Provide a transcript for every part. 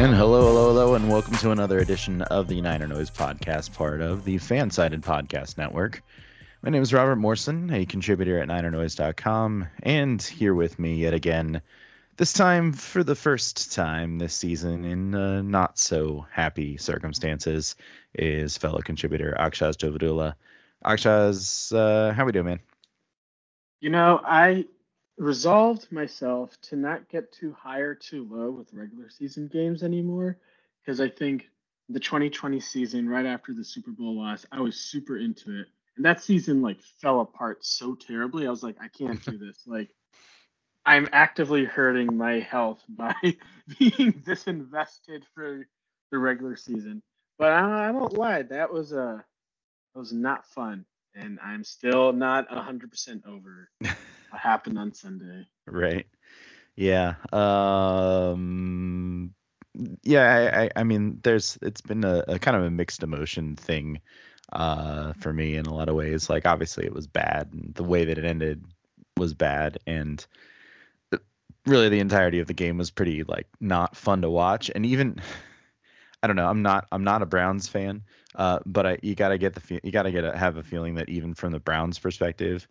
And hello, hello, hello, and welcome to another edition of the Niner Noise podcast, part of the Fansided Podcast Network. My name is Robert Morrison, a contributor at NinerNoise.com, and here with me yet again, this time for the first time this season in uh, not so happy circumstances, is fellow contributor Akshaj Dwivedula. Akshaj, uh, how are we doing, man? You know, I resolved myself to not get too high or too low with regular season games anymore because I think the 2020 season, right after the Super Bowl loss, I was super into it. And that season like fell apart so terribly. I was like, I can't do this. Like, I'm actively hurting my health by being disinvested for the regular season. But I, I won't lie, that was uh, that was not fun, and I'm still not 100% over what happened on Sunday. Right. Yeah. Um yeah, I, I, I mean there's it's been a, a kind of a mixed emotion thing uh for me in a lot of ways. Like obviously it was bad and the way that it ended was bad and really the entirety of the game was pretty like not fun to watch and even I don't know, I'm not I'm not a Browns fan, uh but I you got to get the you got to get a, have a feeling that even from the Browns perspective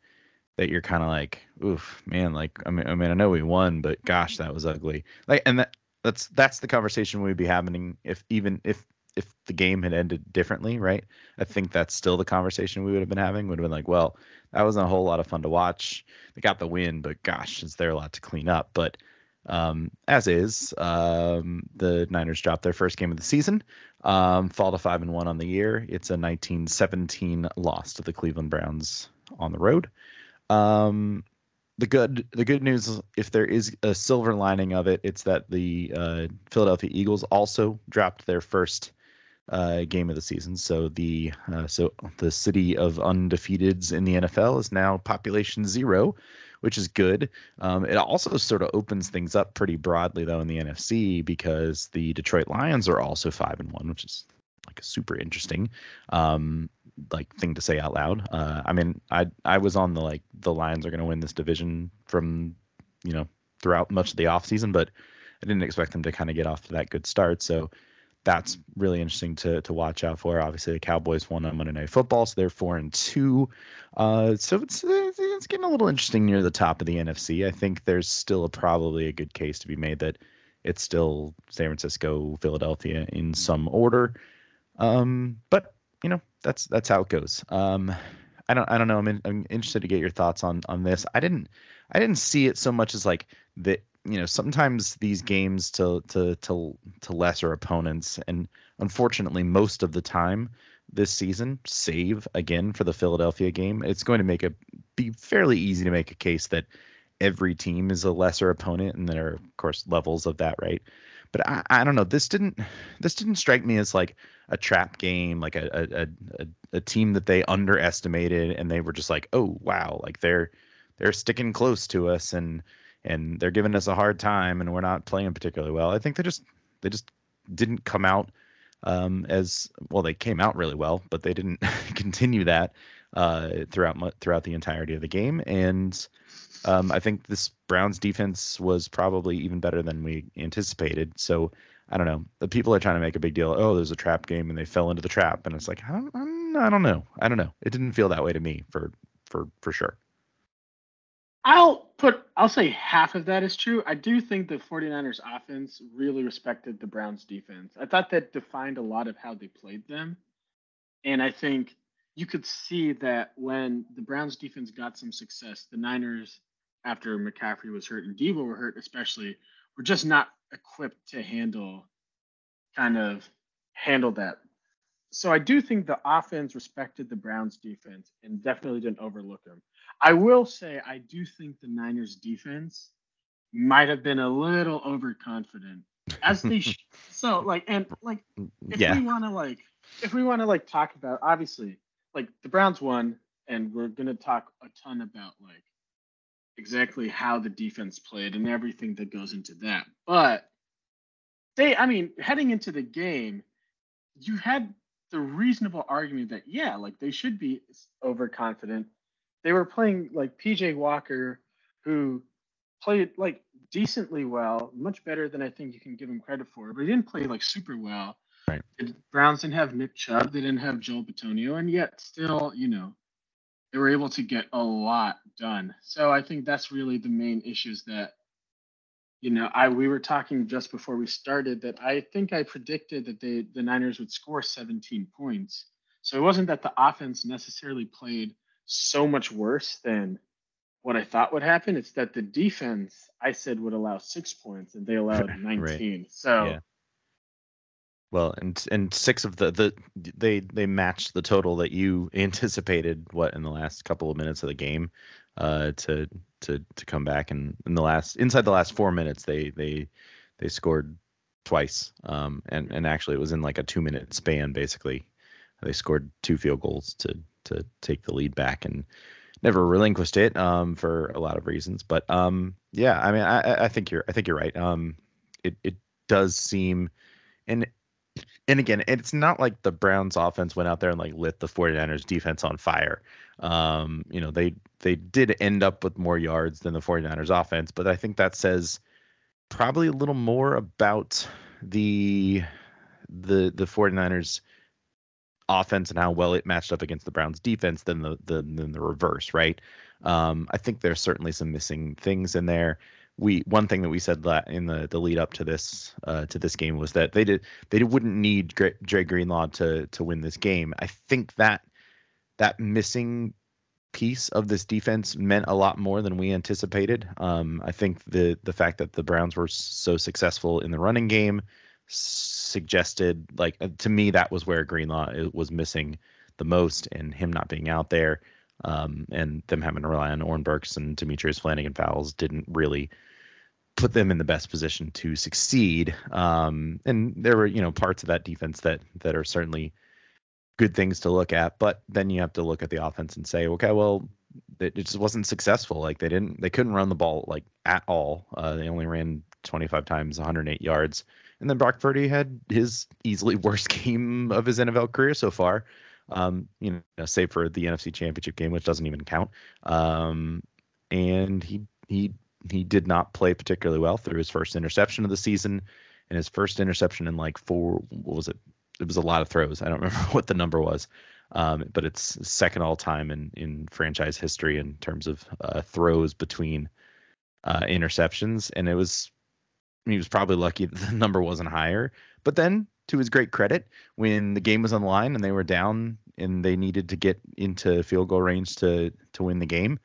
that you're kind of like, oof, man, like I mean, I mean, I know we won, but gosh, that was ugly. Like, and that that's that's the conversation we'd be having if even if if the game had ended differently, right? I think that's still the conversation we would have been having. Would have been like, well, that wasn't a whole lot of fun to watch. They got the win, but gosh, is there a lot to clean up? But um, as is, um, the Niners dropped their first game of the season, um, fall to five and one on the year. It's a 1917 loss to the Cleveland Browns on the road. Um, the good the good news, if there is a silver lining of it, it's that the uh, Philadelphia Eagles also dropped their first uh, game of the season. So the uh, so the city of undefeateds in the NFL is now population zero, which is good. Um, it also sort of opens things up pretty broadly though in the NFC because the Detroit Lions are also five and one, which is like super interesting. Um, like thing to say out loud. Uh, I mean, I I was on the like the Lions are going to win this division from you know throughout much of the offseason, but I didn't expect them to kind of get off to that good start. So that's really interesting to to watch out for. Obviously, the Cowboys won on Monday Night Football, so they're four and two. Uh, so it's it's getting a little interesting near the top of the NFC. I think there's still a, probably a good case to be made that it's still San Francisco, Philadelphia in some order. Um, but you know that's that's how it goes. Um, I don't I don't know. I'm in, I'm interested to get your thoughts on on this. I didn't I didn't see it so much as like that. You know, sometimes these games to to to to lesser opponents, and unfortunately, most of the time this season, save again for the Philadelphia game, it's going to make it be fairly easy to make a case that every team is a lesser opponent, and there are of course levels of that, right? But I, I don't know. This didn't this didn't strike me as like a trap game, like a a, a a team that they underestimated and they were just like, oh wow, like they're they're sticking close to us and and they're giving us a hard time and we're not playing particularly well. I think they just they just didn't come out um, as well. They came out really well, but they didn't continue that uh, throughout throughout the entirety of the game. And um, I think this Browns defense was probably even better than we anticipated. So I don't know. The people are trying to make a big deal. Oh, there's a trap game, and they fell into the trap, and it's like I don't, I don't know. I don't know. It didn't feel that way to me for for for sure. I'll put I'll say half of that is true. I do think the 49ers offense really respected the Browns defense. I thought that defined a lot of how they played them. And I think you could see that when the Browns defense got some success, the Niners, after McCaffrey was hurt and Deebo were hurt, especially, were just not equipped to handle kind of handle that. So I do think the offense respected the Browns defense and definitely didn't overlook them. I will say I do think the Niners defense might have been a little overconfident as they sh- so like and like if yeah. we want to like if we want to like talk about obviously like the Browns won and we're going to talk a ton about like exactly how the defense played and everything that goes into that. But they I mean heading into the game you had the reasonable argument that yeah, like they should be overconfident. They were playing like PJ Walker, who played like decently well, much better than I think you can give him credit for, but he didn't play like super well. Right. The Browns didn't have Nick Chubb, they didn't have Joel Bitonio, and yet still, you know, they were able to get a lot done. So I think that's really the main issues that you know, I we were talking just before we started that I think I predicted that they the Niners would score 17 points. So it wasn't that the offense necessarily played so much worse than what I thought would happen. It's that the defense I said would allow six points and they allowed 19. Right. So Yeah. Well, and and six of the the they they matched the total that you anticipated. What in the last couple of minutes of the game, uh, to to to come back and in the last inside the last four minutes they they they scored twice. Um, and and actually it was in like a two minute span basically. They scored two field goals to to take the lead back and never relinquished it um for a lot of reasons. But um yeah, I mean I I think you're I think you're right. Um, it it does seem and and again, it's not like the Browns offense went out there and like lit the 49ers defense on fire. Um, you know, they they did end up with more yards than the 49ers offense, but I think that says probably a little more about the the the 49ers offense and how well it matched up against the Browns defense than the, the than the reverse, right? Um, I think there's certainly some missing things in there we one thing that we said in the the lead up to this uh, to this game was that they did they wouldn't need Dre Greenlaw to to win this game. I think that that missing piece of this defense meant a lot more than we anticipated. Um, I think the the fact that the Browns were so successful in the running game suggested like uh, to me that was where Greenlaw uh, was missing the most, and him not being out there. Um, and them having to rely on Oren Burks and Demetrius Flannigan-Fowles didn't really put them in the best position to succeed. Um, and there were, you know, parts of that defense that that are certainly good things to look at. But then you have to look at the offense and say, okay, well, it just wasn't successful. Like they didn't, they couldn't run the ball like at all. Uh, they only ran 25 times, 108 yards. And then Brock Purdy had his easily worst game of his NFL career so far. Um, you know, save for the NFC Championship game, which doesn't even count. Um, and he he he did not play particularly well through his first interception of the season and his first interception in like four what was it? It was a lot of throws. I don't remember what the number was. Um, but it's second all time in in franchise history in terms of uh, throws between uh, interceptions. And it was he was probably lucky that the number wasn't higher. But then to his great credit when the game was on the line and they were down and they needed to get into field goal range to to win the game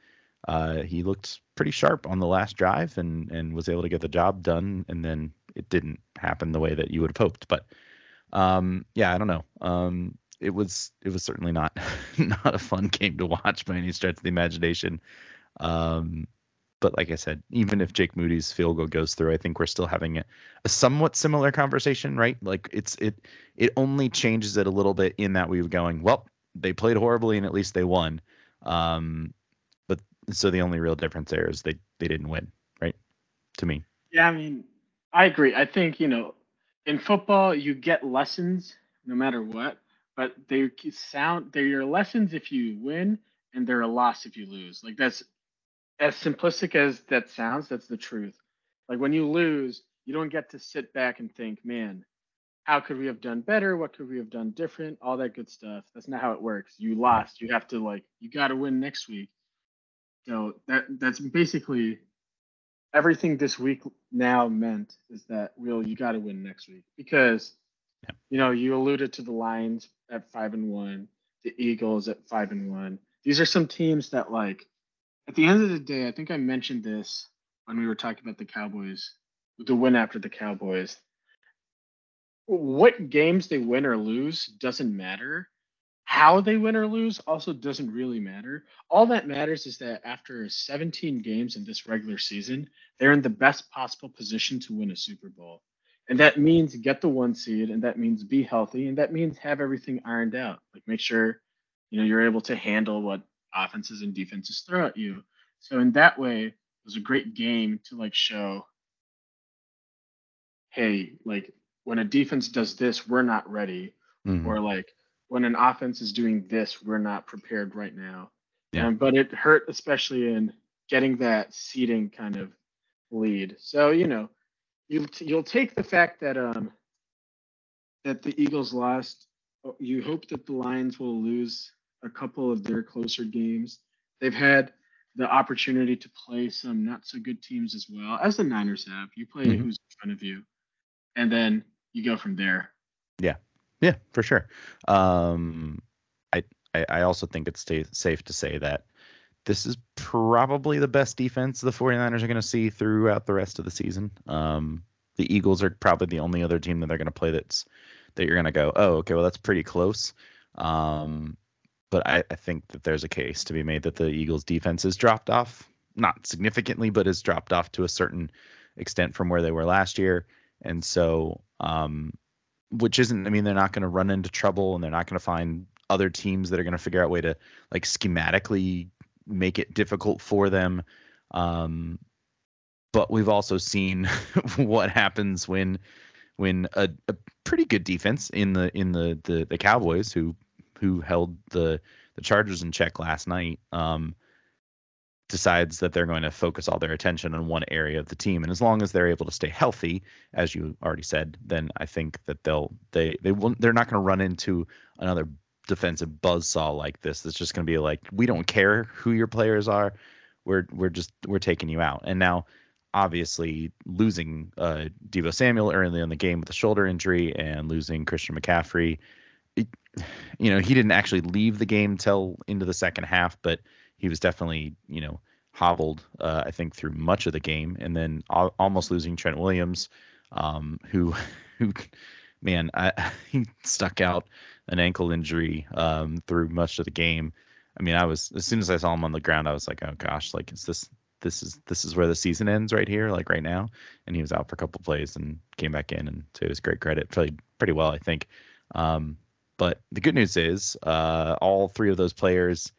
uh, he looked pretty sharp on the last drive and and was able to get the job done. And then it didn't happen the way that you would have hoped. But um, yeah, I don't know. Um, it was it was certainly not not a fun game to watch by any stretch of the imagination. Um, but like I said, even if Jake Moody's field goal goes through, I think we're still having a, a, somewhat similar conversation, right? Like it's it it only changes it a little bit in that we were going, well, they played horribly and at least they won. Um, so the only real difference there is they they didn't win, right? To me. Yeah, I mean, I agree. I think you know, in football you get lessons no matter what, but they sound they're your lessons if you win, and they're a loss if you lose. Like that's as simplistic as that sounds. That's the truth. Like when you lose, you don't get to sit back and think, man, how could we have done better? What could we have done different? All that good stuff. That's not how it works. You lost. You have to like you got to win next week. So that that's basically everything this week now meant is that Will, you got to win next week because you know you alluded to the Lions at five and one, the Eagles at five and one. These are some teams that like at the end of the day, I think I mentioned this when we were talking about the Cowboys, the win after the Cowboys. What games they win or lose doesn't matter. How they win or lose also doesn't really matter. All that matters is that after 17 games in this regular season, they're in the best possible position to win a Super Bowl. And that means get the one seed, and that means be healthy, and that means have everything ironed out. Like make sure, you know, you're able to handle what offenses and defenses throw at you. So in that way, it was a great game to like show, hey, like when a defense does this, we're not ready, Mhm. or like when an offense is doing this, we're not prepared right now. Yeah. Um, but it hurt especially in getting that seeding kind of lead. So you know, you you'll take the fact that um that the Eagles lost. Oh, You hope that the Lions will lose a couple of their closer games. They've had the opportunity to play some not so good teams as well as the Niners have. You play Mhm. who's in front of you, and then you go from there. Yeah, for sure. Um, I, I I also think it's safe to say that this is probably the best defense the 49ers are going to see throughout the rest of the season. Um, the Eagles are probably the only other team that they're going to play that's that you're going to go, oh, okay, well that's pretty close. Um, but I, I think that there's a case to be made that the Eagles defense has dropped off, not significantly, but has dropped off to a certain extent from where they were last year. And so, um, which isn't, I mean, they're not going to run into trouble and they're not going to find other teams that are going to figure out a way to like schematically make it difficult for them. Um, but we've also seen what happens when when a, a pretty good defense in the in the, the the Cowboys who who held the the Chargers in check last night um, decides that they're going to focus all their attention on one area of the team. And as long as they're able to stay healthy as you already said then I think that they'll they they will they're not going to run into another defensive buzzsaw like this That's just going to be like we don't care who your players are. We're we're just we're taking you out. And now obviously losing uh Deebo Samuel early in the game with a shoulder injury and losing Christian McCaffrey it, you know he didn't actually leave the game till into the second half but he was definitely you know hobbled uh, I think through much of the game and then al- almost losing Trent Williams um who who man I he stuck out an ankle injury um through much of the game. I mean I was as soon as I saw him on the ground I was like oh gosh like is this this is this is where the season ends right here like right now? And he was out for a couple plays and came back in and to his great credit played pretty well I think. Um but the good news is uh all three of those players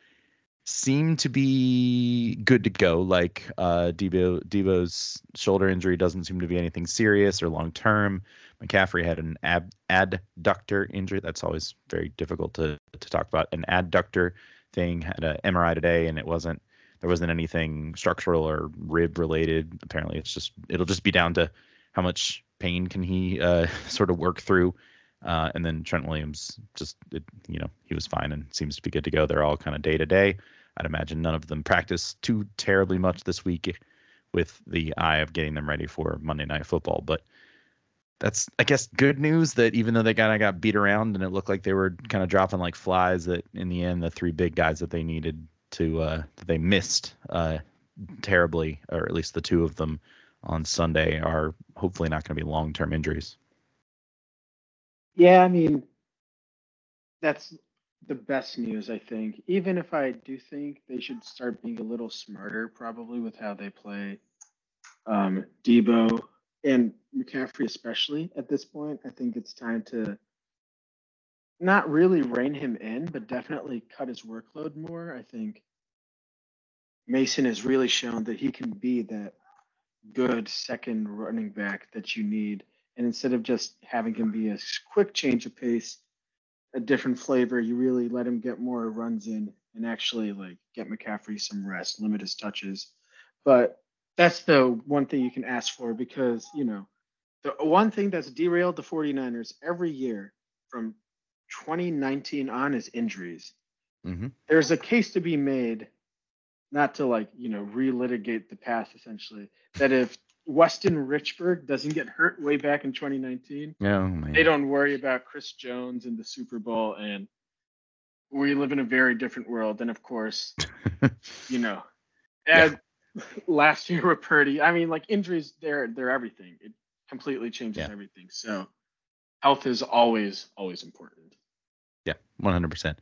seem to be good to go. Like uh, Deebo Deebo's shoulder injury doesn't seem to be anything serious or long term. McCaffrey had an ab- adductor injury. That's always very difficult to to talk about. An adductor thing had an MRI today, and it wasn't there wasn't anything structural or rib related. Apparently, it's just it'll just be down to how much pain can he uh, sort of work through. Uh, and then Trent Williams just, it, you know, he was fine and seems to be good to go. They're all kind of day to day. I'd imagine none of them practice too terribly much this week with the eye of getting them ready for Monday Night Football. But that's, I guess, good news that even though they kind of got beat around and it looked like they were kind of dropping like flies, that in the end, the three big guys that they needed to, uh, that they missed uh, terribly, or at least the two of them on Sunday, are hopefully not going to be long term injuries. Yeah, I mean, that's the best news, I think. Even if I do think they should start being a little smarter, probably with how they play um, Deebo and McCaffrey, especially at this point. I think it's time to not really rein him in, but definitely cut his workload more. I think Mason has really shown that he can be that good second running back that you need. And instead of just having him be a quick change of pace, a different flavor, you really let him get more runs in and actually like get McCaffrey some rest, limit his touches. But that's the one thing you can ask for because, you know, the one thing that's derailed the 49ers every year from 2019 on is injuries. Mm-hmm. There's a case to be made not to like you know relitigate the past essentially that if Weston Richburg doesn't get hurt way back in 2019, Oh man. they don't worry about Chris Jones in the Super Bowl, and we live in a very different world. And of course, you know, and last year with Purdy, I mean, like injuries, they're they're everything. It completely changes Yeah. everything. So health is always always important. Yeah, one hundred percent.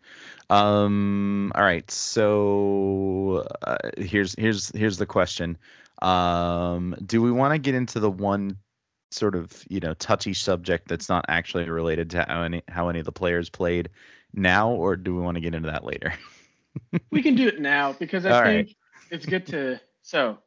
Um. All right. So uh, here's here's here's the question. Um. Do we want to get into the one sort of you know touchy subject that's not actually related to how any how any of the players played now, or do we want to get into that later? We can do it now because I All think right. it's good to. So,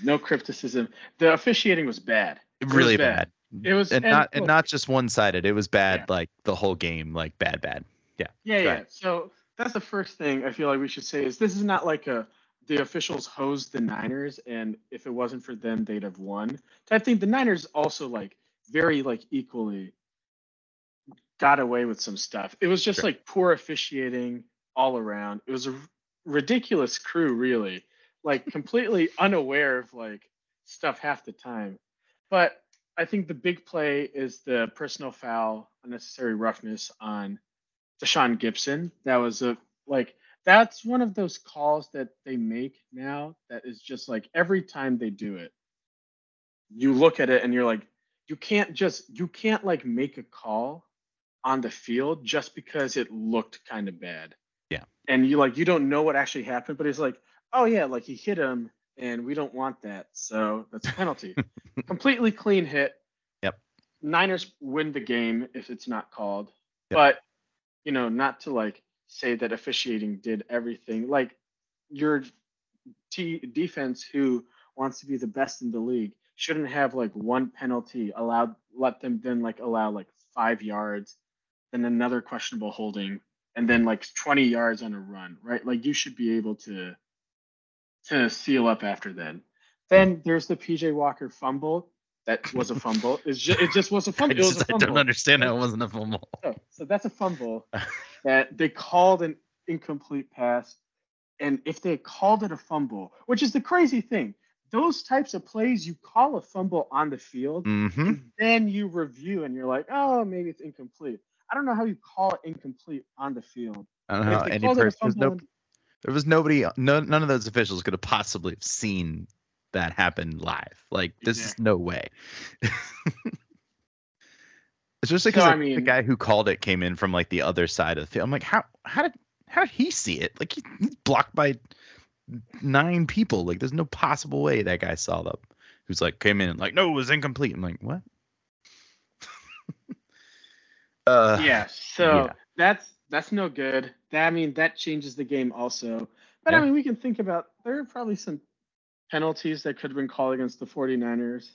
no criticism. The officiating was bad. was really bad. bad. It was and not and not just one sided. It was bad Yeah. like the whole game, like bad, bad. Yeah. Yeah, Go yeah. ahead. So that's the first thing I feel like we should say is this is not like a the officials hosed the Niners, and if it wasn't for them, they'd have won. I think the Niners also like very like equally got away with some stuff. It was just Sure. like poor officiating all around. It was a ridiculous crew, really, like completely unaware of like stuff half the time. But I think the big play is the personal foul, unnecessary roughness on Deshaun Gipson. That was a like that's one of those calls that they make now that is just like every time they do it, you look at it and you're like, you can't just you can't like make a call on the field just because it looked kind of bad. Yeah. And you like you don't know what actually happened, but it's like, oh yeah, like he hit him and we don't want that. So that's a penalty. Completely clean hit. Yep. Niners win the game if it's not called. Yep. But you know, not to like say that officiating did everything. Like your t- defense, who wants to be the best in the league, shouldn't have like one penalty allowed. Let them then like allow like five yards, then another questionable holding, and then like 20 yards on a run. Right? Like you should be able to to seal up after then. Then there's the PJ Walker fumble. That was a fumble. It's just, it just was a fumble. Was just I don't understand how it wasn't a fumble. So, so that's a fumble that they called an incomplete pass. And if they called it a fumble, which is the crazy thing, those types of plays, you call a fumble on the field, Mm-hmm. then you review and you're like, oh, maybe it's incomplete. I don't know how you call it incomplete on the field. I don't know any called it a person. No There was nobody. No, none of those officials could have possibly have seen that happen live. Like this is no way. Especially So, because I mean, the guy who called it came in from like the other side of the field. I'm like, how how did how did he see it? Like he, he's blocked by nine people. Like there's no possible way that guy saw them. Who's like came in and like, no, it was incomplete. I'm like, what? uh, yeah, so yeah. that's that's no good. That I mean that changes the game also. But Yeah. I mean we can think about there are probably some penalties that could have been called against the 49ers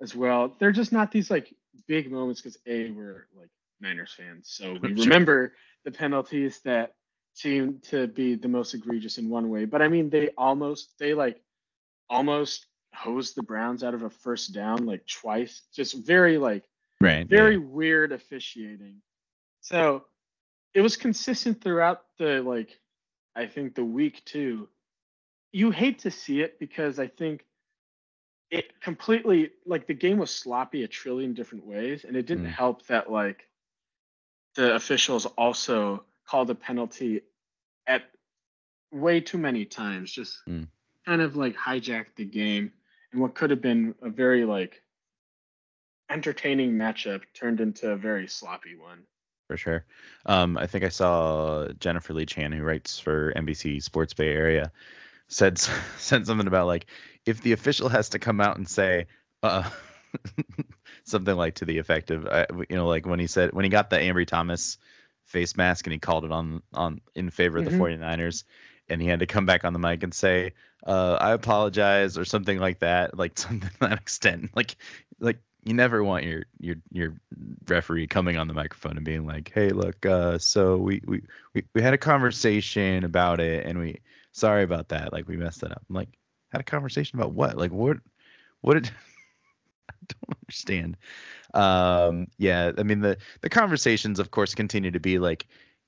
as well. They're just not these like big moments because A, we're like Niners fans. So we remember the penalties that seem to be the most egregious in one way. But I mean they almost they like almost hosed the Browns out of a first down like twice. Just very like right. very yeah. weird officiating. So it was consistent throughout the like I think the week too. You hate to see it because I think it completely like the game was sloppy a trillion different ways and it didn't Mm. help that like the officials also called a penalty at way too many times just Mm. kind of like hijacked the game and what could have been a very like entertaining matchup turned into a very sloppy one. for sure. Um, I think I saw Jennifer Lee Chan, who writes for NBC Sports Bay Area, said said something about like if the official has to come out and say uh, something like to the effect of uh, you know like when he said when he got the Ambry Thomas face mask and he called it on on in favor of the Mhm. 49ers and he had to come back on the mic and say uh, I apologize or something like that like something to that extent like like you never want your your your referee coming on the microphone and being like, "Hey, look, uh, so we, we we we had a conversation about it, and we sorry about that. Like we messed it up." I'm like, "Had a conversation about what? Like what? What did?" I don't understand. Um, yeah, I mean the the conversations, of course, continue to be like,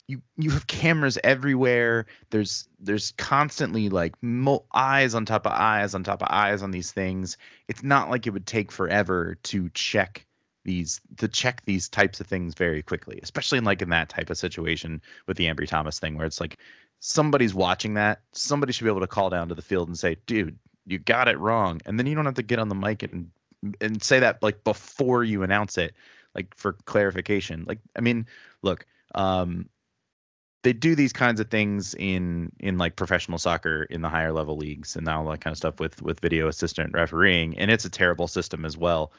you you have cameras everywhere. There's there's constantly like mo- eyes on top of eyes on top of eyes on these things. It's not like it would take forever to check these to check these types of things very quickly, especially in like in that type of situation with the Ambry Thomas thing where it's like somebody's watching that, somebody should be able to call down to the field and say, "Dude, you got it wrong." And then you don't have to get on the mic and and say that like before you announce it, like for clarification. Like I mean, look, um they do these kinds of things in in like professional soccer in the higher level leagues and all that kind of stuff with with video assistant refereeing and it's a terrible system as well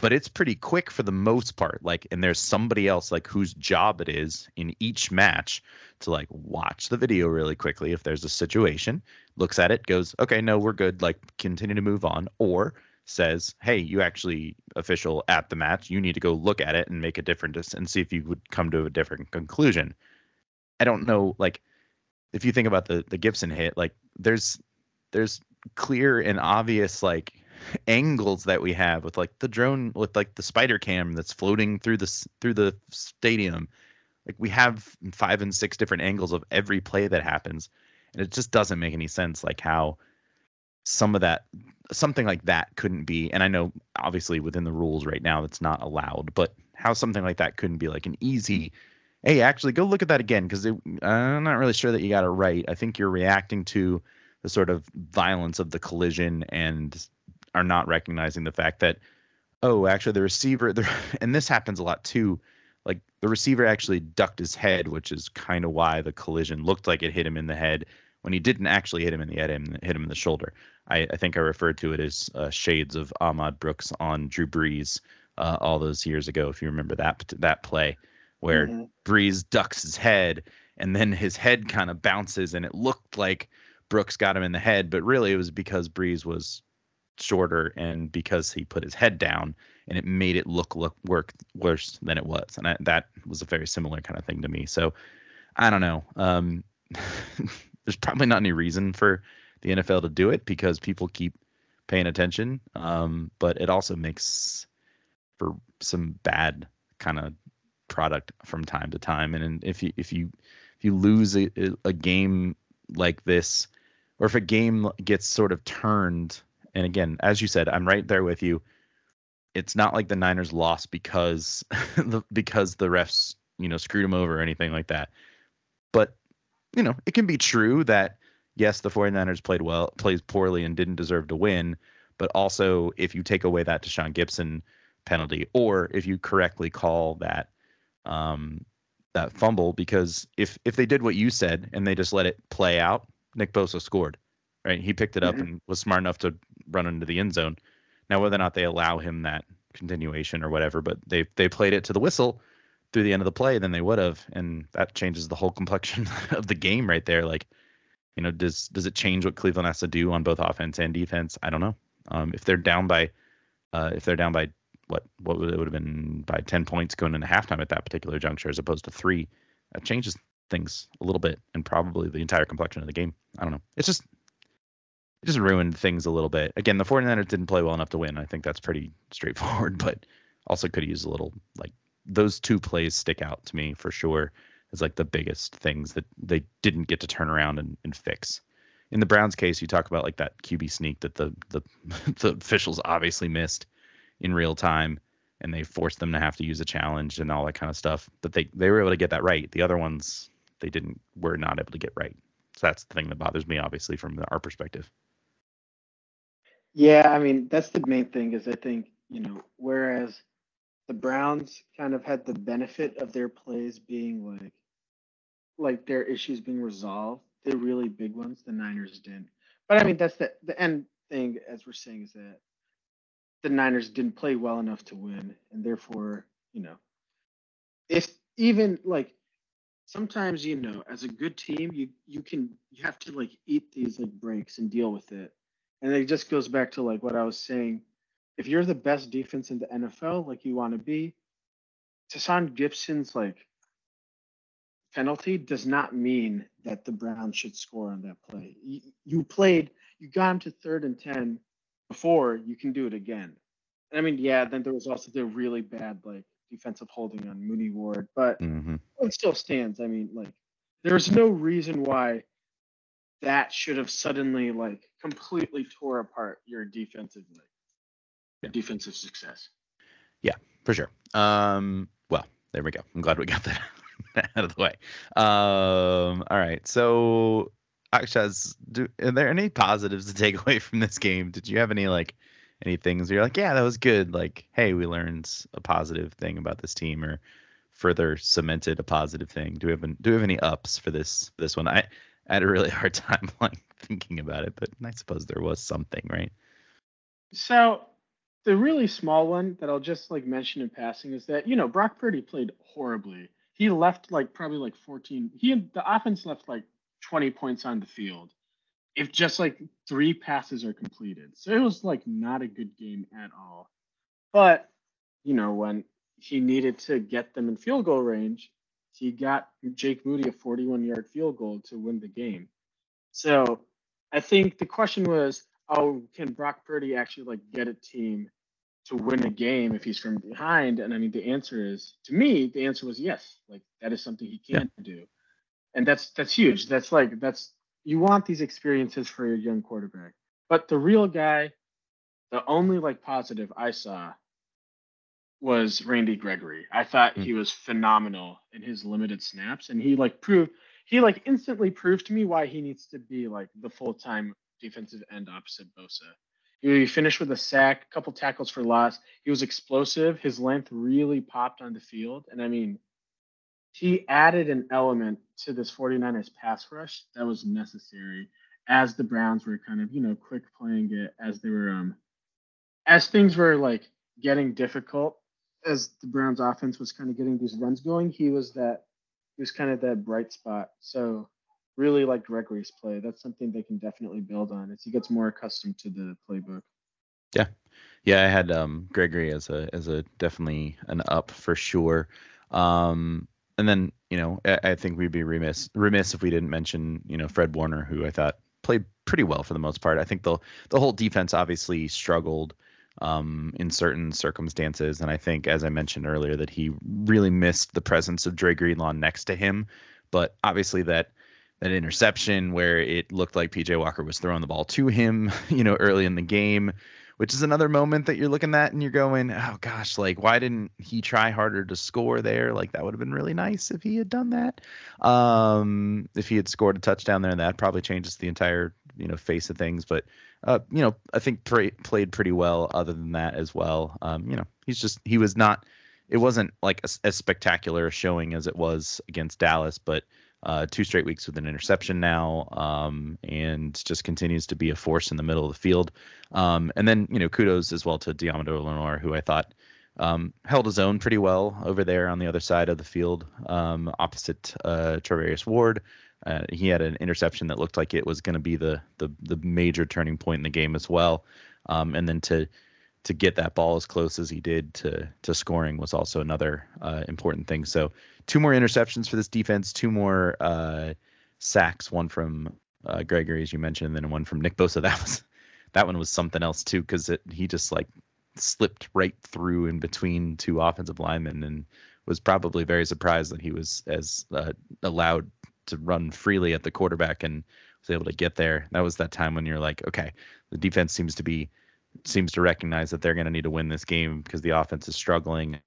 but it's pretty quick for the most part like and there's somebody else like whose job it is in each match to like watch the video really quickly if there's a situation looks at it goes okay no we're good like continue to move on or says hey you actually official at the match you need to go look at it and make a different and see if you would come to a different conclusion. I don't know like if you think about the the Gipson hit, like there's there's clear and obvious like angles that we have with like the drone with like the spider cam that's floating through the through the stadium. Like we have five and six different angles of every play that happens, and it just doesn't make any sense. Like how some of that something like that couldn't be and i know obviously within the rules right now that's not allowed but how something like that couldn't be like an easy hey, actually go look at that again because I'm not really sure that you got it right. I think you're reacting to the sort of violence of the collision and are not recognizing the fact that oh, actually the receiver the, and this happens a lot too. Like the receiver actually ducked his head, which is kind of why the collision looked like it hit him in the head when he didn't actually hit him in the head, and hit him in the shoulder. I, I think I referred to it as uh, shades of Ahmad Brooks on Drew Brees uh, all those years ago, if you remember that that play where mm-hmm. Brees ducks his head and then his head kind of bounces and it looked like Brooks got him in the head, but really it was because Brees was shorter and because he put his head down and it made it look look work worse than it was. And I, that was a very similar kind of thing to me. So I don't know. Um, there's probably not any reason for the NFL to do it because people keep paying attention. Um, but it also makes for some bad kind of product from time to time. And if you if you if you lose a, a game like this, or if a game gets sort of turned, and again, as you said, I'm right there with you. It's not like the Niners lost because the because the refs you know screwed them over or anything like that. But you know it can be true that yes, the 49ers played well, plays poorly, and didn't deserve to win. But also, if you take away that Deshaun Gipson penalty, or if you correctly call that um, that fumble because if if they did what you said and they just let it play out, Nick Bosa scored. Right, he picked it up mm-hmm. and was smart enough to run into the end zone. Now, whether or not they allow him that continuation or whatever, but they they played it to the whistle through the end of the play, then they would have, and that changes the whole complexion of the game right there. Like, you know, does does it change what Cleveland has to do on both offense and defense? I don't know. Um, if they're down by uh, if they're down by what what would it would have been by 10 points going into halftime at that particular juncture as opposed to three that changes things a little bit and probably the entire complexion of the game i don't know it's just it just ruined things a little bit again the 49ers didn't play well enough to win i think that's pretty straightforward but also could use a little like those two plays stick out to me for sure as like the biggest things that they didn't get to turn around and, and fix in the browns case you talk about like that qb sneak that the the, the officials obviously missed in real time and they forced them to have to use a challenge and all that kind of stuff. But they they were able to get that right. The other ones they didn't were not able to get right. So that's the thing that bothers me, obviously, from our perspective. Yeah, I mean that's the main thing is I think you know whereas the Browns kind of had the benefit of their plays being like like their issues being resolved, the really big ones, the Niners didn't. But I mean that's the the end thing as we're saying is that the Niners didn't play well enough to win, and therefore, you know, if even like sometimes you know, as a good team, you you can you have to like eat these like breaks and deal with it, and it just goes back to like what I was saying. If you're the best defense in the NFL, like you want to be, Tashaun Gipson's like penalty does not mean that the Browns should score on that play. You, you played, you got him to third and ten before, you can do it again. And I mean, yeah, then there was also the really bad like defensive holding on Mooney Ward, but Mm-hmm. it still stands. I mean, like there's no reason why that should have suddenly like completely tore apart your defensive like Yeah. defensive success. Yeah, for sure. Um, well, there we go. I'm glad we got that out of the way. Um, all right. So, Akshaj, do are there any positives to take away from this game? Did you have any like any things where you're like, yeah, that was good. Like, hey, we learned a positive thing about this team, or further cemented a positive thing. Do we have an, do we have any ups for this this one? I, I had a really hard time like thinking about it, but I suppose there was something, right? So the really small one that I'll just like mention in passing is that you know Brock Purdy played horribly. He left like probably like 14. He the offense left like 20 points on the field. If just like three passes are completed, so it was like not a good game at all. But you know when he needed to get them in field goal range, he got Jake Moody a 41 yard field goal to win the game. So I think the question was, oh, can Brock Purdy actually like get a team to win a game if he's from behind? And I mean, the answer is, to me, the answer was yes. Like that is something he can do, and that's that's huge. That's like that's you want these experiences for your young quarterback. But the real guy, the only like positive I saw was Randy Gregory. I thought he was phenomenal in his limited snaps, and he like proved he like instantly proved to me why he needs to be like the full time defensive end opposite Bosa. He finished with a sack, a couple tackles for loss. He was explosive. His length really popped on the field, and I mean, he added an element to this 49ers pass rush that was necessary as the Browns were kind of you know quick playing it as they were um as things were like getting difficult as the Browns offense was kind of getting these runs going, he was that he was kind of that bright spot. So really like Gregory's play. That's something they can definitely build on as he gets more accustomed to the playbook. Yeah, Yeah, I had um Gregory as a as a definitely an up for sure. Um and then, you know, I, I think we'd be remiss remiss if we didn't mention, you know, Fred Warner, who I thought played pretty well for the most part. I think the the whole defense obviously struggled um, in certain circumstances, and I think, as I mentioned earlier, that he really missed the presence of Dre Greenlaw next to him. But obviously, that that interception where it looked like PJ Walker was throwing the ball to him, you know, early in the game, which is another moment that you're looking at and you're going, oh gosh, like why didn't he try harder to score there? Like that would have been really nice if he had done that. Um, if he had scored a touchdown there, that probably changes the entire you know face of things. But uh, you know, I think pra- played pretty well. Other than that as well, um, you know, he's just he was not. It wasn't like as, as spectacular a showing as it was against Dallas, but uh, two straight weeks with an interception now, um, and just continues to be a force in the middle of the field. Um, and then you know, kudos as well to Deommodore Lenoir, who I thought um, held his own pretty well over there on the other side of the field, um, opposite uh, Charvarius Ward. Uh, he had an interception that looked like it was going to be the, the the major turning point in the game as well. Um, and then to to get that ball as close as he did to to scoring was also another uh, important thing. So two more interceptions for this defense, two more uh, sacks, one from uh, Gregory as you mentioned, and then one from Nick Bosa. That was that one was something else too because he just like slipped right through in between two offensive linemen and was probably very surprised that he was as uh, allowed to run freely at the quarterback and was able to get there. That was that time when you're like, okay, the defense seems to be seems to recognize that they're going to need to win this game because the offense is struggling,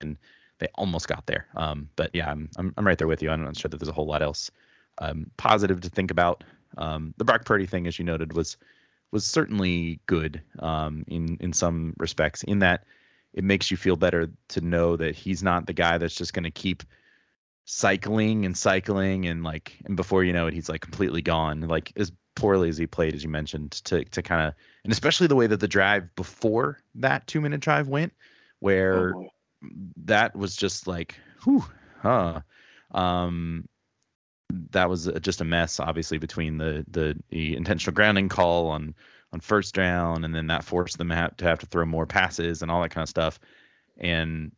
and they almost got there. Um, but yeah, I'm, I'm I'm right there with you. I'm not sure that there's a whole lot else um, positive to think about. Um, the Brock Purdy thing, as you noted, was was certainly good um, in in some respects. In that it makes you feel better to know that he's not the guy that's just going to keep cycling and cycling and like and before you know it he's like completely gone like as poorly as he played as you mentioned to to kind of and especially the way that the drive before that two minute drive went where Oh. That was just like whew huh. Um that was just a mess obviously between the the, the intentional grounding call on on first down and then that forced them to have to throw more passes and all that kind of stuff. And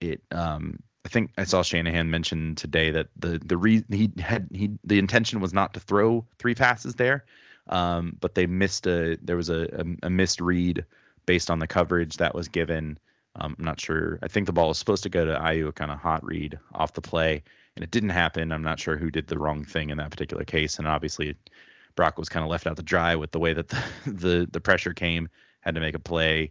it um I think I saw Shanahan mention today that the the re- he had he the intention was not to throw three passes there, um, but they missed a there was a, a, a missed read based on the coverage that was given Um, I'm not sure. I think the ball was supposed to go to Aiyuk, a kind of hot read off the play, and it didn't happen. I'm not sure who did the wrong thing in that particular case, and obviously Brock was kind of left out to dry with the way that the, the the pressure came. Had to make a play,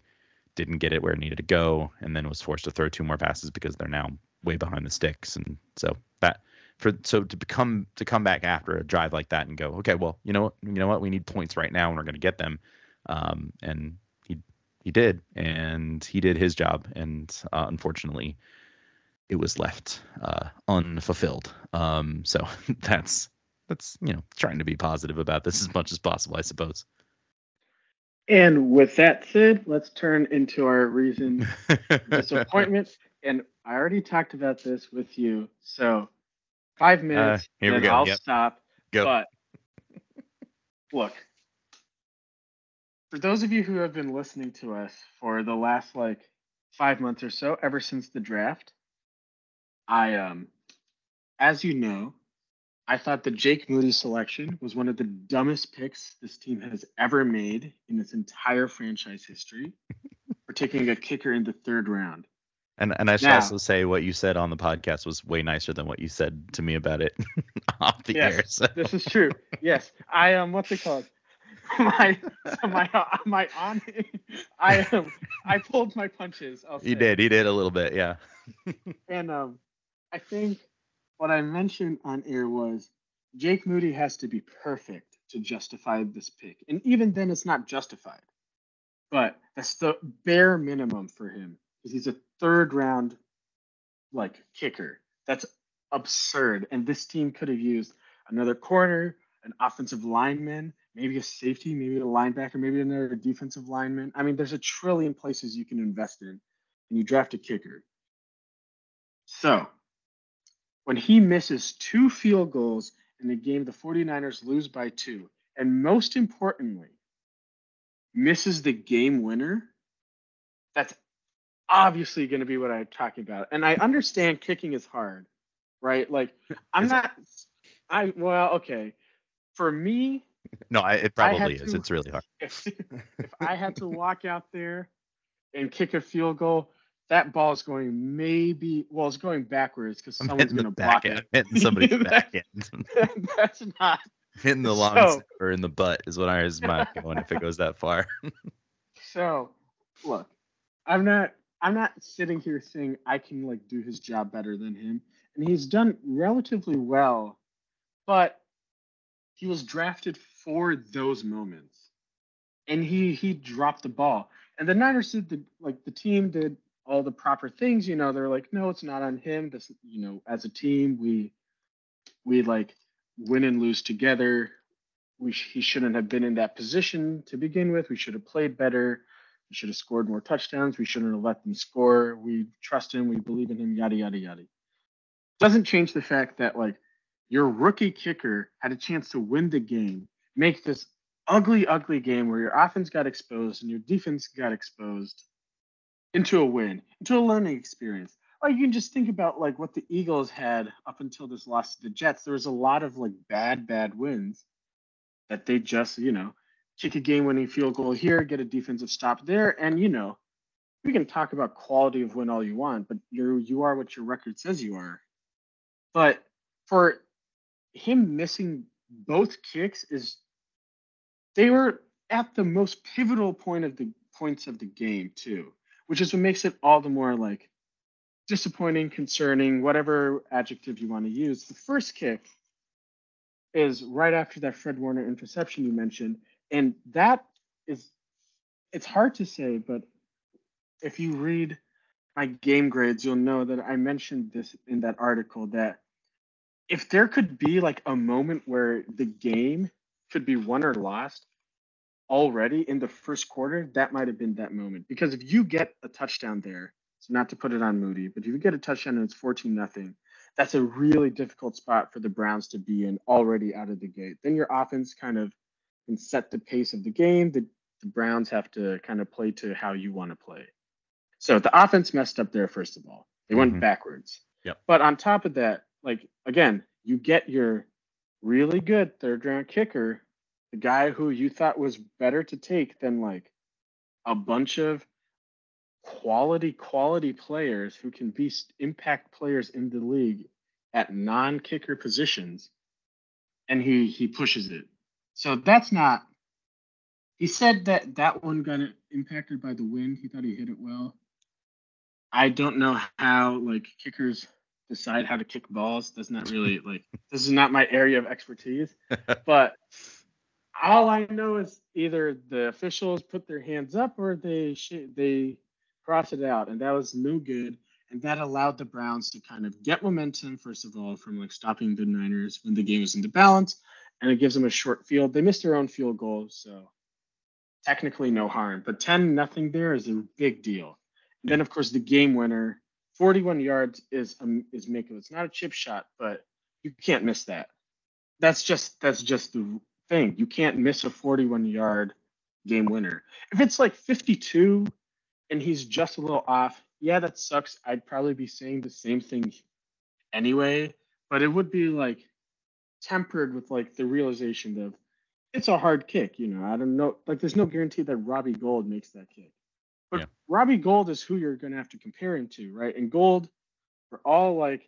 didn't get it where it needed to go, and then was forced to throw two more passes because they're now way behind the sticks. And so that for so to become to come back after a drive like that and go, okay, well, you know what, you know what, we need points right now, and we're going to get them. Um, and he did, and he did his job, and uh, unfortunately, it was left uh, unfulfilled. Um, so that's that's you know trying to be positive about this as much as possible, I suppose. And with that said, let's turn into our reason disappointment. And I already talked about this with you, so five minutes, uh, here we go. I'll yep. stop. Go. But look, for those of you who have been listening to us for the last like five months or so, ever since the draft, I um, as you know, I thought the Jake Moody selection was one of the dumbest picks this team has ever made in its entire franchise history for taking a kicker in the third round. And and I should now, also say what you said on the podcast was way nicer than what you said to me about it off the yes, air. So. This is true. Yes, I am. Um, what's it called? my my my on. I um I pulled my punches. I'll you did. You did a little bit. Yeah. and um, I think what I mentioned on air was Jake Moody has to be perfect to justify this pick, and even then, it's not justified. But that's the bare minimum for him because he's a third round like kicker. That's absurd. And this team could have used another corner, an offensive lineman, maybe a safety, maybe a linebacker, maybe another defensive lineman. I mean, there's a trillion places you can invest in, and you draft a kicker. So when he misses two field goals in the game the 49ers lose by two, and most importantly, misses the game winner, that's obviously going to be what I'm talking about. And I understand kicking is hard, right? Like I'm not. I well, okay. For me, no, I, it probably is. To, it's really hard. If, if I had to walk out there and kick a field goal, that ball is going maybe well, it's going backwards because someone's going to block it. Hitting somebody's back end. That's not hitting the long so, or in the butt is what I was my going if it goes that far. so, look, I'm not I'm not sitting here saying I can like do his job better than him, and he's done relatively well, but he was drafted for those moments, and he he dropped the ball. And the Niners did the like the team did all the proper things. You know, they're like, no, it's not on him. This, you know, as a team, we we like win and lose together. We sh- he shouldn't have been in that position to begin with. We should have played better we should have scored more touchdowns. We shouldn't have let them score. We trust him. We believe in him. Yada yada yada. Doesn't change the fact that like your rookie kicker had a chance to win the game, make this ugly, ugly game where your offense got exposed and your defense got exposed into a win, into a learning experience. Or you can just think about like what the Eagles had up until this loss to the Jets. There was a lot of like bad, bad wins that they just, you know, kick a game-winning field goal here, get a defensive stop there, and you know, we can talk about quality of win all you want, but you you are what your record says you are. But for him missing both kicks is they were at the most pivotal point of the points of the game too, which is what makes it all the more like disappointing, concerning, whatever adjective you want to use. The first kick is right after that Fred Warner interception you mentioned, and that is it's hard to say but if you read my game grades you'll know that i mentioned this in that article that if there could be like a moment where the game could be won or lost already in the first quarter that might have been that moment because if you get a touchdown there so not to put it on moody but if you get a touchdown and it's 14 nothing that's a really difficult spot for the browns to be in already out of the gate then your offense kind of can set the pace of the game. The, the Browns have to kind of play to how you want to play. So the offense messed up there, first of all. They went mm-hmm. backwards. Yep. But on top of that, like again, you get your really good third round kicker, the guy who you thought was better to take than like a bunch of quality, quality players who can be impact players in the league at non-kicker positions, and he he pushes it. So that's not. He said that that one got impacted by the wind. He thought he hit it well. I don't know how like kickers decide how to kick balls. That's not really like this is not my area of expertise. but all I know is either the officials put their hands up or they sh- they cross it out, and that was no good. And that allowed the Browns to kind of get momentum, first of all, from like stopping the Niners when the game was into balance, and it gives them a short field. They missed their own field goal, so technically no harm. But 10 nothing there is a big deal. And then of course the game winner, 41 yards is um, is Miko. It's not a chip shot, but you can't miss that. That's just that's just the thing. You can't miss a 41 yard game winner. If it's like 52 and he's just a little off, yeah, that sucks. I'd probably be saying the same thing anyway, but it would be like tempered with like the realization of it's a hard kick, you know. I don't know, like there's no guarantee that Robbie Gould makes that kick. But yeah. Robbie Gould is who you're going to have to compare him to, right? And Gould, for all like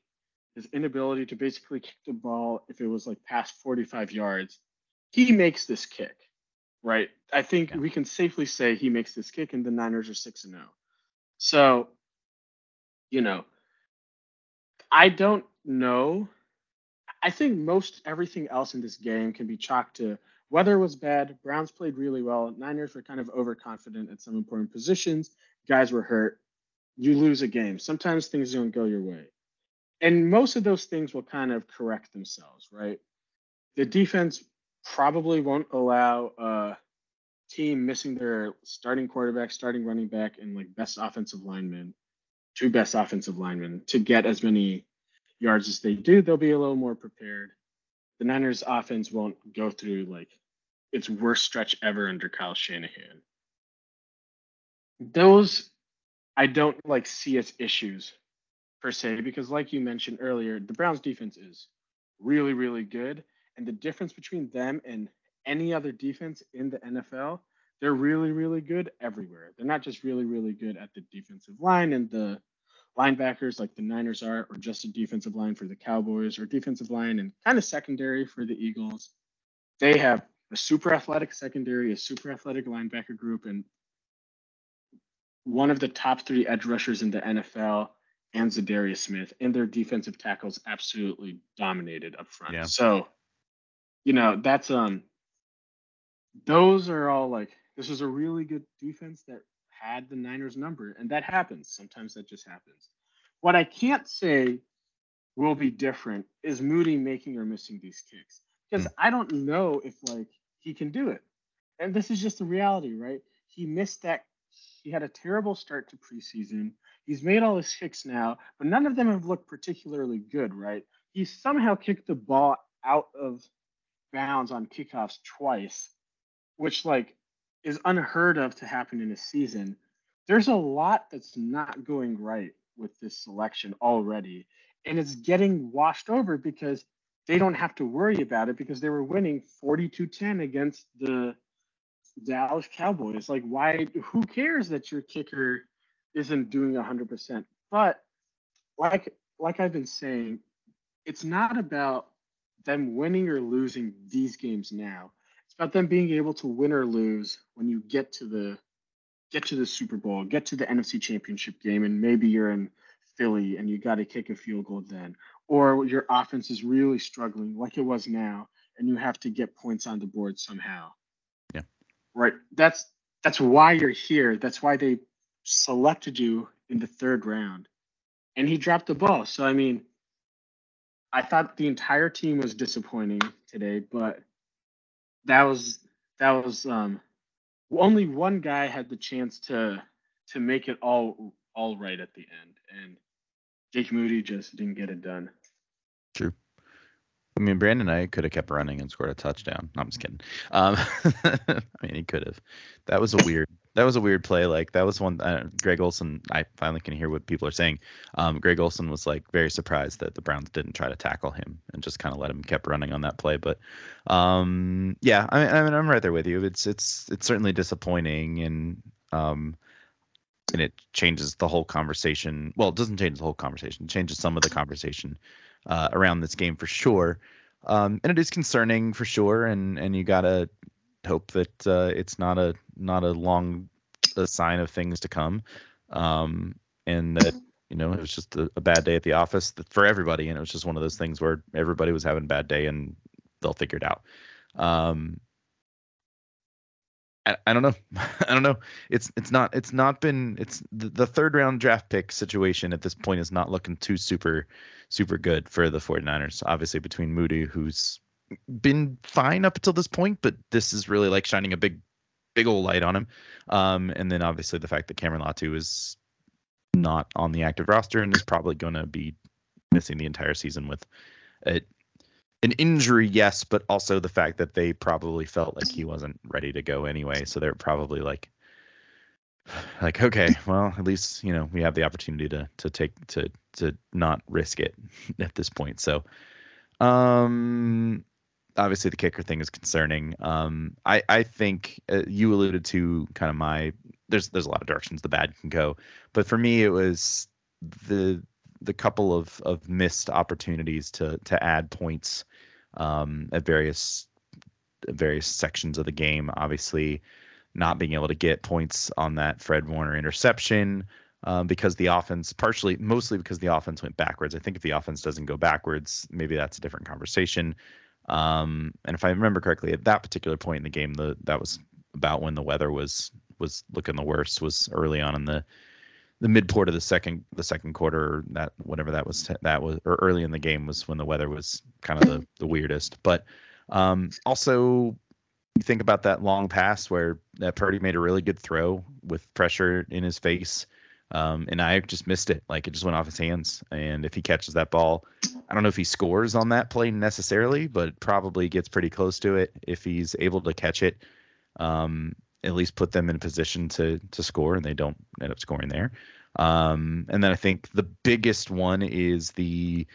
his inability to basically kick the ball if it was like past 45 yards, he makes this kick right? I think yeah. we can safely say he makes this kick, and the Niners are six and zero. Oh. So, you know, I don't know. I think most everything else in this game can be chalked to weather was bad. Browns played really well. Niners were kind of overconfident at some important positions. Guys were hurt. You lose a game. Sometimes things don't go your way. And most of those things will kind of correct themselves, right? The defense probably won't allow a team missing their starting quarterback, starting running back, and like best offensive lineman, two best offensive linemen to get as many yards as they do. They'll be a little more prepared. The Niners offense won't go through like its worst stretch ever under Kyle Shanahan. Those I don't like see as issues per se because like you mentioned earlier, the Browns defense is really, really good and the difference between them and any other defense in the NFL, they're really, really good everywhere. They're not just really, really good at the defensive line and the linebackers like the Niners are, or just a defensive line for the Cowboys, or defensive line and kind of secondary for the Eagles. They have a super athletic secondary, a super athletic linebacker group, and one of the top three edge rushers in the NFL and Za'Darius Smith, and their defensive tackles absolutely dominated up front. Yeah. So you know, that's um those are all like this was a really good defense that had the Niners number, and that happens. Sometimes that just happens. What I can't say will be different is Moody making or missing these kicks. Because mm. I don't know if like he can do it. And this is just the reality, right? He missed that he had a terrible start to preseason. He's made all his kicks now, but none of them have looked particularly good, right? He somehow kicked the ball out of bounds on kickoffs twice, which like is unheard of to happen in a season. There's a lot that's not going right with this selection already, and it's getting washed over because they don't have to worry about it because they were winning 42-10 against the Dallas Cowboys. Like why who cares that your kicker isn't doing 100%? But like like I've been saying, it's not about them winning or losing these games now. It's about them being able to win or lose when you get to the get to the Super Bowl, get to the NFC Championship game, and maybe you're in Philly and you got to kick a field goal then, or your offense is really struggling like it was now, and you have to get points on the board somehow. Yeah. Right. That's that's why you're here. That's why they selected you in the third round. And he dropped the ball. So I mean, I thought the entire team was disappointing today, but that was that was um only one guy had the chance to to make it all all right at the end, and Jake Moody just didn't get it done. True. I mean, Brandon Aiyuk could have kept running and scored a touchdown. No, I'm just kidding. Um, I mean, he could have. That was a weird that was a weird play. Like that was one. Uh, Greg Olsen. I finally can hear what people are saying. Um, Greg Olsen was like very surprised that the Browns didn't try to tackle him and just kind of let him kept running on that play. But um, yeah, I, I mean, I'm right there with you. It's it's it's certainly disappointing, and um, and it changes the whole conversation. Well, it doesn't change the whole conversation. It changes some of the conversation uh, around this game for sure. Um, and it is concerning for sure. And and you gotta hope that uh, it's not a not a long a sign of things to come. Um, and that you know it was just a, a bad day at the office for everybody, and it was just one of those things where everybody was having a bad day, and they'll figure it out. Um, I, I, don't know. I don't know. It's it's not it's not been it's the, the, third round draft pick situation at this point is not looking too super super good for the 49ers. Obviously between Moody who's been fine up until this point, but this is really like shining a big big old light on him. Um, and then obviously the fact that Cameron Latu is not on the active roster and is probably going to be missing the entire season with it an injury, yes, but also the fact that they probably felt like he wasn't ready to go anyway. So they're probably like, like, okay, well, at least you know we have the opportunity to to take to to not risk it at this point. So, um, obviously the kicker thing is concerning. Um, I I think uh, you alluded to kind of my there's there's a lot of directions the bad can go, but for me it was the the couple of of missed opportunities to to add points um, at various various sections of the game. Obviously, not being able to get points on that Fred Warner interception um, because the offense, partially, mostly because the offense went backwards. I think if the offense doesn't go backwards, maybe that's a different conversation. Um, and if I remember correctly, at that particular point in the game, the that was about when the weather was was looking the worst. Was early on in the the midport of the second the second quarter that whatever that was that was or early in the game was when the weather was kind of the, the weirdest. But um, also you think about that long pass where that Purdy made a really good throw with pressure in his face um, and Aiyuk just missed it. Like it just went off his hands. And if he catches that ball I don't know if he scores on that play necessarily but probably gets pretty close to it if he's able to catch it. Um, at least put them in a position to to score, and they don't end up scoring there. Um, and then I think the biggest one is the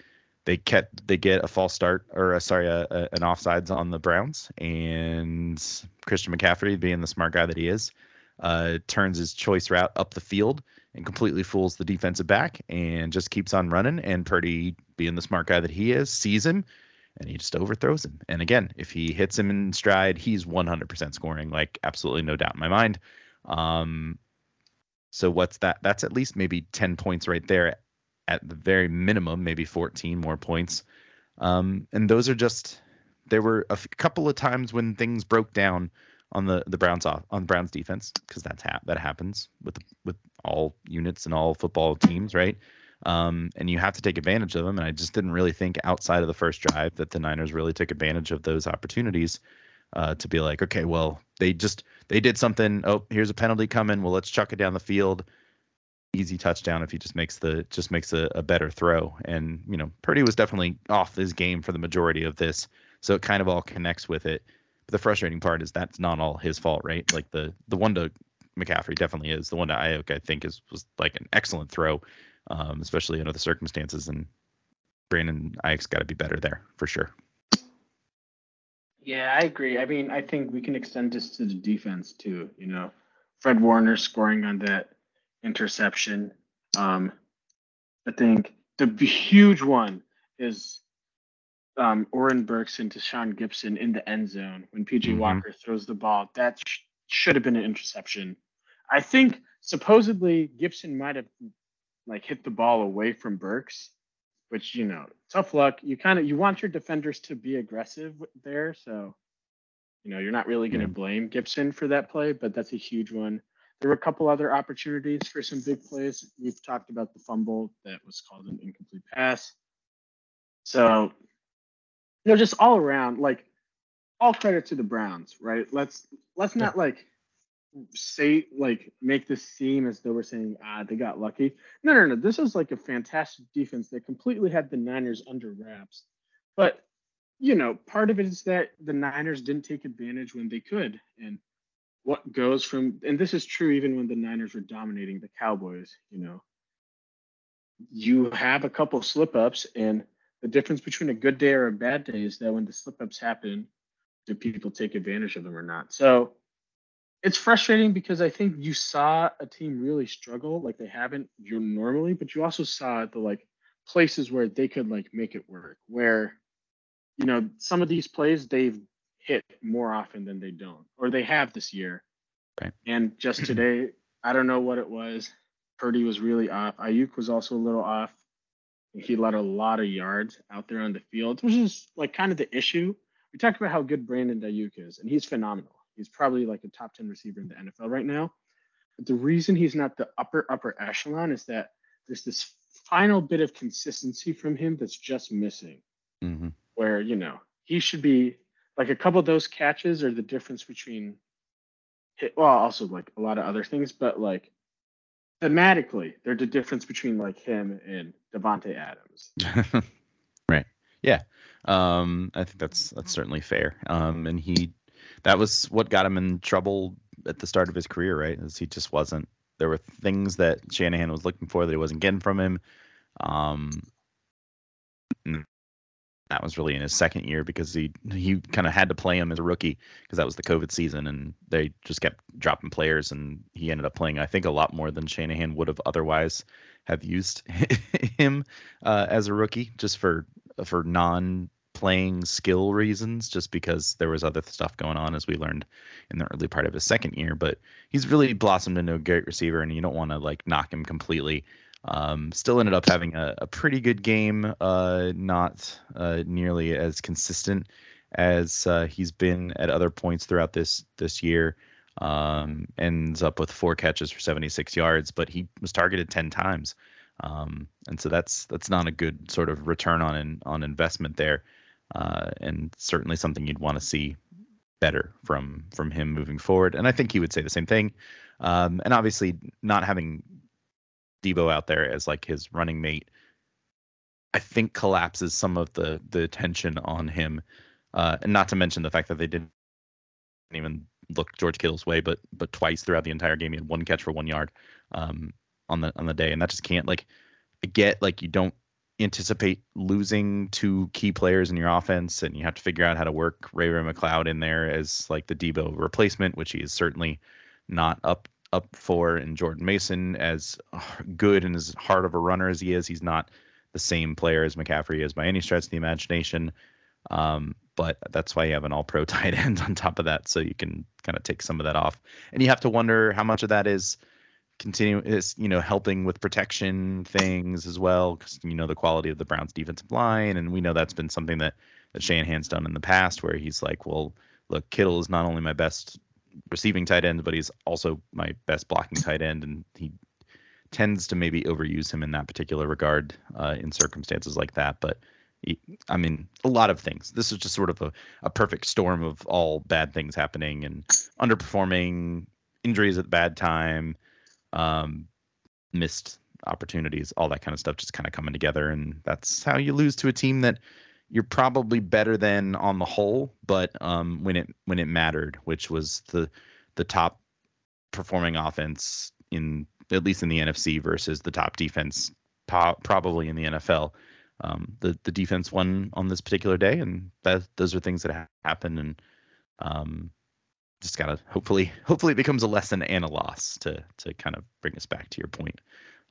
they get they get a false start or a, sorry a, a, an offsides on the Browns, and Christian McCaffrey, being the smart guy that he is, uh, turns his choice route up the field and completely fools the defensive back and just keeps on running. And Purdy, being the smart guy that he is, sees him and he just overthrows him. And again, if he hits him in stride, he's 100% scoring, like absolutely no doubt in my mind. Um, so what's that? That's at least maybe 10 points right there at the very minimum, maybe 14 more points. Um, and those are just there were a f- couple of times when things broke down on the the Browns off on Browns defense because that's ha- that happens with with all units and all football teams, right? Um, and you have to take advantage of them. And I just didn't really think outside of the first drive that the Niners really took advantage of those opportunities uh, to be like, okay, well, they just they did something. Oh, here's a penalty coming. Well, let's chuck it down the field. Easy touchdown if he just makes the just makes a, a better throw. And you know, Purdy was definitely off his game for the majority of this, so it kind of all connects with it. But the frustrating part is that's not all his fault, right? Like the the one to McCaffrey definitely is. The one to Aiyuk I think is was like an excellent throw um, especially under the circumstances. And Brandon Aiyuk's got to be better there for sure. Yeah, I agree. I mean, I think we can extend this to the defense too. You know, Fred Warner scoring on that interception. Um, I think the huge one is um, Oren Burks into Sean Gipson in the end zone when PJ mm-hmm. Walker throws the ball. That sh- should have been an interception. I think supposedly Gipson might have like hit the ball away from Burks, which you know, tough luck. You kind of you want your defenders to be aggressive there, so you know you're not really going to blame Gipson for that play, but that's a huge one. There were a couple other opportunities for some big plays. We've talked about the fumble that was called an incomplete pass. So, you know, just all around, like all credit to the Browns, right? Let's let's not like say like make this seem as though we're saying ah they got lucky. No, no, no. This is like a fantastic defense that completely had the Niners under wraps. But you know, part of it is that the Niners didn't take advantage when they could, and what goes from and this is true even when the Niners were dominating the Cowboys. You know, you have a couple slip ups, and the difference between a good day or a bad day is that when the slip ups happen, do people take advantage of them or not? So it's frustrating because I think you saw a team really struggle like they haven't you normally, but you also saw the like places where they could like make it work. Where you know some of these plays they've hit more often than they don't, or they have this year. Right. And just today, I don't know what it was. Purdy was really off. Aiyuk was also a little off. He let a lot of yards out there on the field, which is like kind of the issue. We talked about how good Brandon Aiyuk is, and he's phenomenal. He's probably like a top 10 receiver in the NFL right now. But the reason he's not the upper, upper echelon is that there's this final bit of consistency from him that's just missing. Mm-hmm. Where, you know, he should be like a couple of those catches are the difference between, well, also like a lot of other things, but like thematically, they're the difference between like him and Davante Adams. right. Yeah. Um, I think that's that's certainly fair. Um, and he that was what got him in trouble at the start of his career, right? Is he just wasn't there were things that Shanahan was looking for that he wasn't getting from him. Um, that was really in his second year because he he kind of had to play him as a rookie because that was the COVID season and they just kept dropping players and he ended up playing I think a lot more than Shanahan would have otherwise have used him uh, as a rookie just for for non playing skill reasons just because there was other stuff going on as we learned in the early part of his second year but he's really blossomed into a great receiver and you don't want to like knock him completely. Um, still ended up having a, a pretty good game, uh, not uh, nearly as consistent as uh, he's been at other points throughout this this year. Um, ends up with four catches for 76 yards, but he was targeted 10 times, um, and so that's that's not a good sort of return on on investment there, uh, and certainly something you'd want to see better from from him moving forward. And I think he would say the same thing. Um, and obviously, not having Deebo out there as like his running mate, I think collapses some of the the tension on him. Uh, and not to mention the fact that they didn't even look George Kittle's way, but but twice throughout the entire game he had one catch for one yard um, on the on the day, and that just can't like get like you don't anticipate losing two key players in your offense, and you have to figure out how to work Ray Ray McCloud in there as like the Deebo replacement, which he is certainly not up up for and Jordan Mason as good and as hard of a runner as he is. He's not the same player as McCaffrey is by any stretch of the imagination. Um, but that's why you have an all pro tight end on top of that. So you can kind of take some of that off. And you have to wonder how much of that is continue is, you know, helping with protection things as well. Cause you know, the quality of the Browns defensive line. And we know that's been something that, that Shanahan's done in the past where he's like, well, look, Kittle is not only my best receiving tight end, but he's also my best blocking tight end, and he tends to maybe overuse him in that particular regard uh, in circumstances like that. But he, I mean, a lot of things. This is just sort of a, a perfect storm of all bad things happening and underperforming, injuries at the bad time, um, missed opportunities, all that kind of stuff just kind of coming together. And that's how you lose to a team that you're probably better than on the whole, but um, when it when it mattered, which was the the top performing offense in at least in the NFC versus the top defense po- probably in the NFL. Um, the the defense won on this particular day, and that those are things that ha- happen, and um, just gotta hopefully hopefully it becomes a lesson and a loss to to kind of bring us back to your point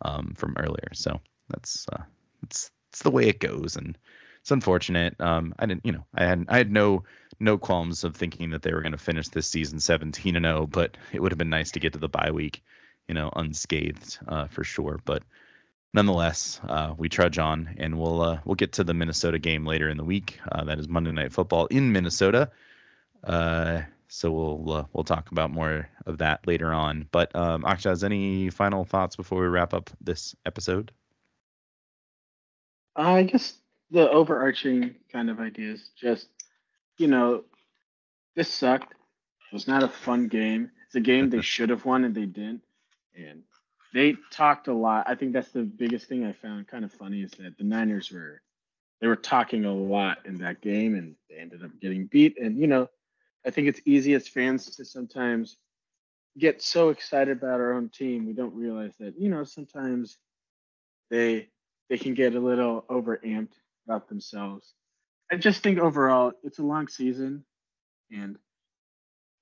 um, from earlier. So that's uh, it's it's the way it goes, and it's unfortunate. Um, I didn't, you know, I had I had no no qualms of thinking that they were going to finish this season 17 and 0, but it would have been nice to get to the bye week, you know, unscathed uh, for sure. But nonetheless, uh, we trudge on, and we'll uh, we'll get to the Minnesota game later in the week. Uh, that is Monday Night Football in Minnesota. So we'll uh, we'll talk about more of that later on. But um, has any final thoughts before we wrap up this episode? I guess the overarching kind of idea is Just, you know, this sucked. It was not a fun game. It's a game they should have won and they didn't. And they talked a lot. I think that's the biggest thing I found kind of funny is that the Niners were they were talking a lot in that game and they ended up getting beat. And you know, I think it's easy as fans to sometimes get so excited about our own team we don't realize that you know sometimes they they can get a little overamped about themselves. I just think overall it's a long season and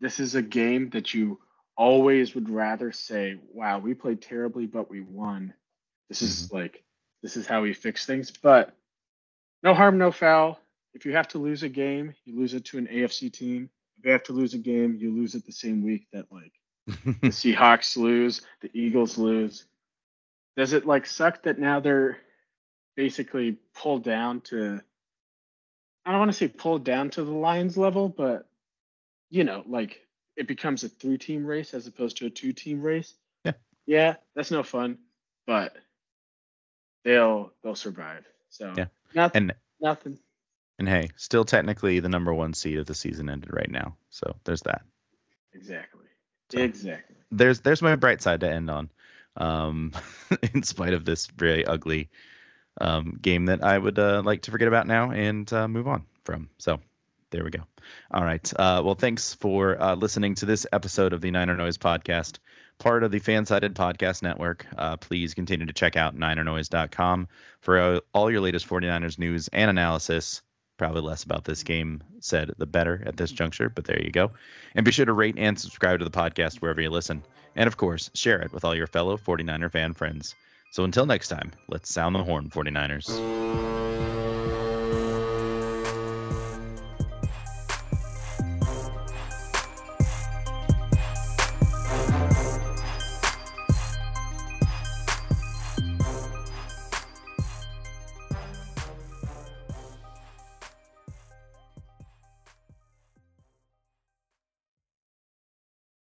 this is a game that you always would rather say, "Wow, we played terribly, but we won." This is Mm-hmm. like this is how we fix things. But no harm, no foul. If you have to lose a game, you lose it to an AFC team. You have to lose a game, you lose it the same week that like the Seahawks lose, the Eagles lose. Does it like suck that now they're basically pulled down to I don't want to say pulled down to the Lions level, but you know, like it becomes a three team race as opposed to a two team race. Yeah. Yeah, that's no fun, but they'll they'll survive. So Yeah. nothing and nothing. And hey, still technically the number one seed of the season ended right now. So there's that. Exactly. So- Exactly. there's there's my bright side to end on. Um, in spite of this very ugly um, game that I would uh, like to forget about now and uh, move on from. So there we go. All right. Uh, well, thanks for uh, listening to this episode of the Niner Noise podcast, part of the Fansided Podcast Network. Uh, please continue to check out ninernoise.com for uh, all your latest 49ers news and analysis. Probably less about this mm-hmm. game said, the better at this mm-hmm. juncture, but there you go. And be sure to rate and subscribe to the podcast wherever you listen. And of course, share it with all your fellow 49er fan friends. So until next time, let's sound the horn, 49ers.